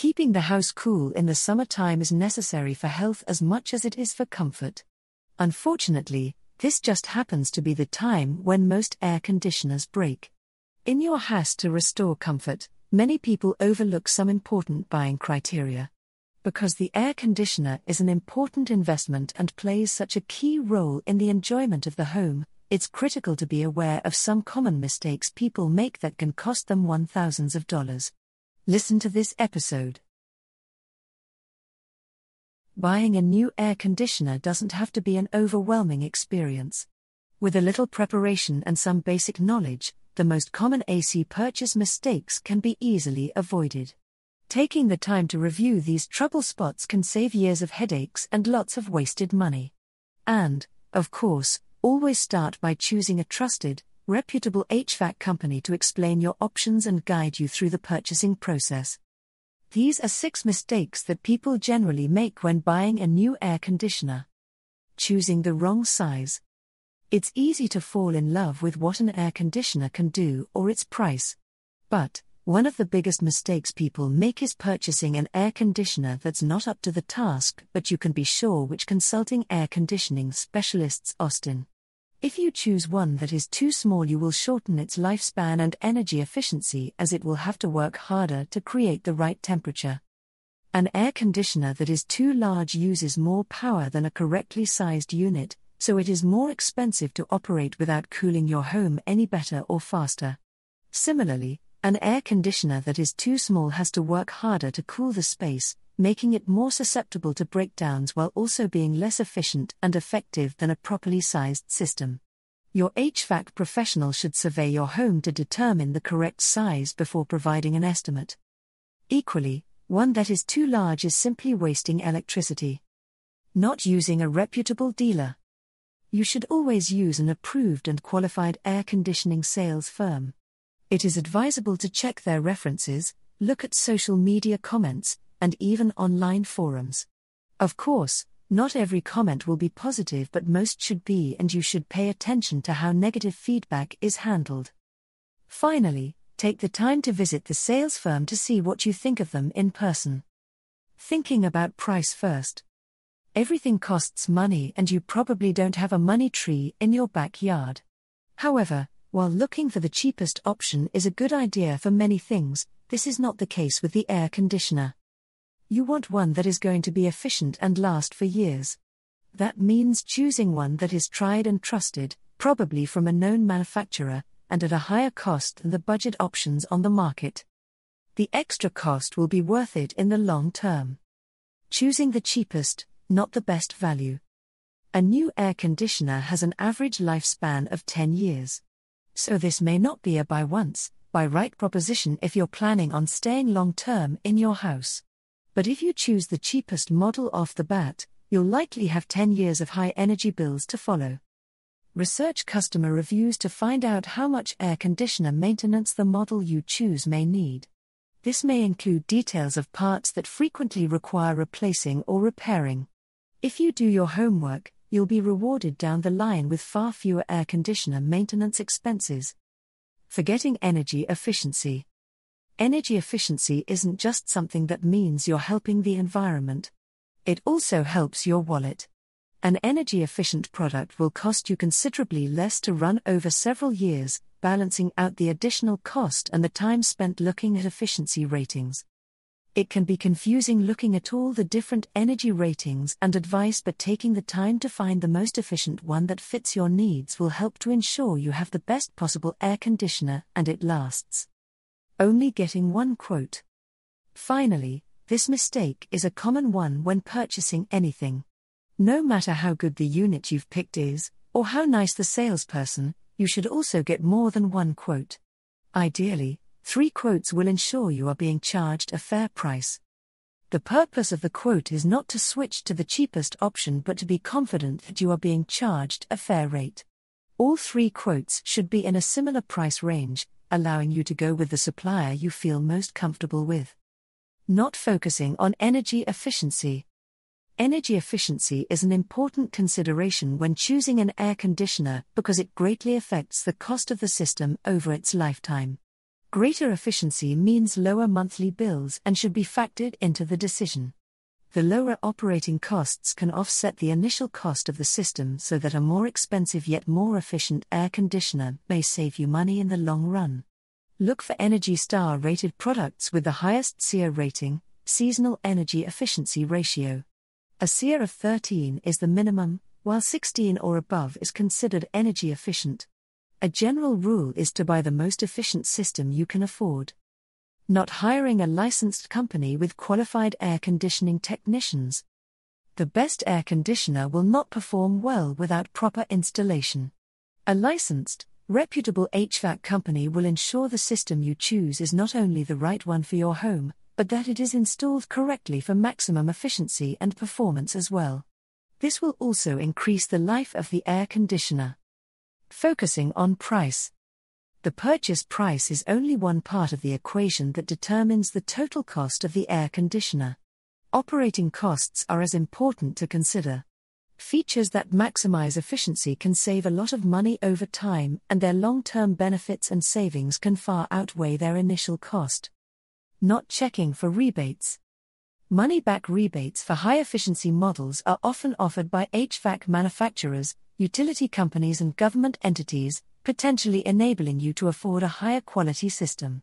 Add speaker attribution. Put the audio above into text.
Speaker 1: Keeping the house cool in the summertime is necessary for health as much as it is for comfort. Unfortunately, this just happens to be the time when most air conditioners break. In your haste to restore comfort, many people overlook some important buying criteria. Because the air conditioner is an important investment and plays such a key role in the enjoyment of the home, it's critical to be aware of some common mistakes people make that can cost them one thousands of dollars. Listen to this episode. Buying a new air conditioner doesn't have to be an overwhelming experience. With a little preparation and some basic knowledge, the most common AC purchase mistakes can be easily avoided. Taking the time to review these trouble spots can save years of headaches and lots of wasted money. And, of course, always start by choosing a trusted, reputable HVAC company to explain your options and guide you through the purchasing process. These are six mistakes that people generally make when buying a new air conditioner. Choosing the wrong size. It's easy to fall in love with what an air conditioner can do or its price. But, one of the biggest mistakes people make is purchasing an air conditioner that's not up to the task, but you can be sure which consulting air conditioning specialists Austin. If you choose one that is too small, you will shorten its lifespan and energy efficiency as it will have to work harder to create the right temperature. An air conditioner that is too large uses more power than a correctly sized unit, so it is more expensive to operate without cooling your home any better or faster. Similarly, an air conditioner that is too small has to work harder to cool the space, making it more susceptible to breakdowns while also being less efficient and effective than a properly sized system. Your HVAC professional should survey your home to determine the correct size before providing an estimate. Equally, one that is too large is simply wasting electricity. Not using a reputable dealer. You should always use an approved and qualified air conditioning sales firm. It is advisable to check their references, look at social media comments, and even online forums. Of course, not every comment will be positive, but most should be, and you should pay attention to how negative feedback is handled. Finally, take the time to visit the sales firm to see what you think of them in person. Thinking about price first. Everything costs money, and you probably don't have a money tree in your backyard. However, while looking for the cheapest option is a good idea for many things, this is not the case with the air conditioner. You want one that is going to be efficient and last for years. That means choosing one that is tried and trusted, probably from a known manufacturer, and at a higher cost than the budget options on the market. The extra cost will be worth it in the long term. Choosing the cheapest, not the best value. A new air conditioner has an average lifespan of 10 years. So this may not be a buy once, buy right proposition if you're planning on staying long term in your house. But if you choose the cheapest model off the bat, you'll likely have 10 years of high energy bills to follow. Research customer reviews to find out how much air conditioner maintenance the model you choose may need. This may include details of parts that frequently require replacing or repairing. If you do your homework, you'll be rewarded down the line with far fewer air conditioner maintenance expenses. Forgetting energy efficiency. Energy efficiency isn't just something that means you're helping the environment. It also helps your wallet. An energy efficient product will cost you considerably less to run over several years, balancing out the additional cost and the time spent looking at efficiency ratings. It can be confusing looking at all the different energy ratings and advice, but taking the time to find the most efficient one that fits your needs will help to ensure you have the best possible air conditioner and it lasts. Only getting one quote. Finally, this mistake is a common one when purchasing anything. No matter how good the unit you've picked is, or how nice the salesperson, you should also get more than one quote. Ideally, Three quotes will ensure you are being charged a fair price. The purpose of the quote is not to switch to the cheapest option but to be confident that you are being charged a fair rate. All three quotes should be in a similar price range, allowing you to go with the supplier you feel most comfortable with. Not focusing on energy efficiency. Energy efficiency is an important consideration when choosing an air conditioner because it greatly affects the cost of the system over its lifetime. Greater efficiency means lower monthly bills and should be factored into the decision. The lower operating costs can offset the initial cost of the system so that a more expensive yet more efficient air conditioner may save you money in the long run. Look for Energy Star rated products with the highest SEER rating, Seasonal Energy Efficiency Ratio. A SEER of 13 is the minimum, while 16 or above is considered energy efficient. A general rule is to buy the most efficient system you can afford. Not hiring a licensed company with qualified air conditioning technicians. The best air conditioner will not perform well without proper installation. A licensed, reputable HVAC company will ensure the system you choose is not only the right one for your home, but that it is installed correctly for maximum efficiency and performance as well. This will also increase the life of the air conditioner. Focusing on price. The purchase price is only one part of the equation that determines the total cost of the air conditioner. Operating costs are as important to consider. Features that maximize efficiency can save a lot of money over time, and their long term benefits and savings can far outweigh their initial cost. Not checking for rebates. Money back rebates for high efficiency models are often offered by HVAC manufacturers, utility companies, and government entities, potentially enabling you to afford a higher quality system.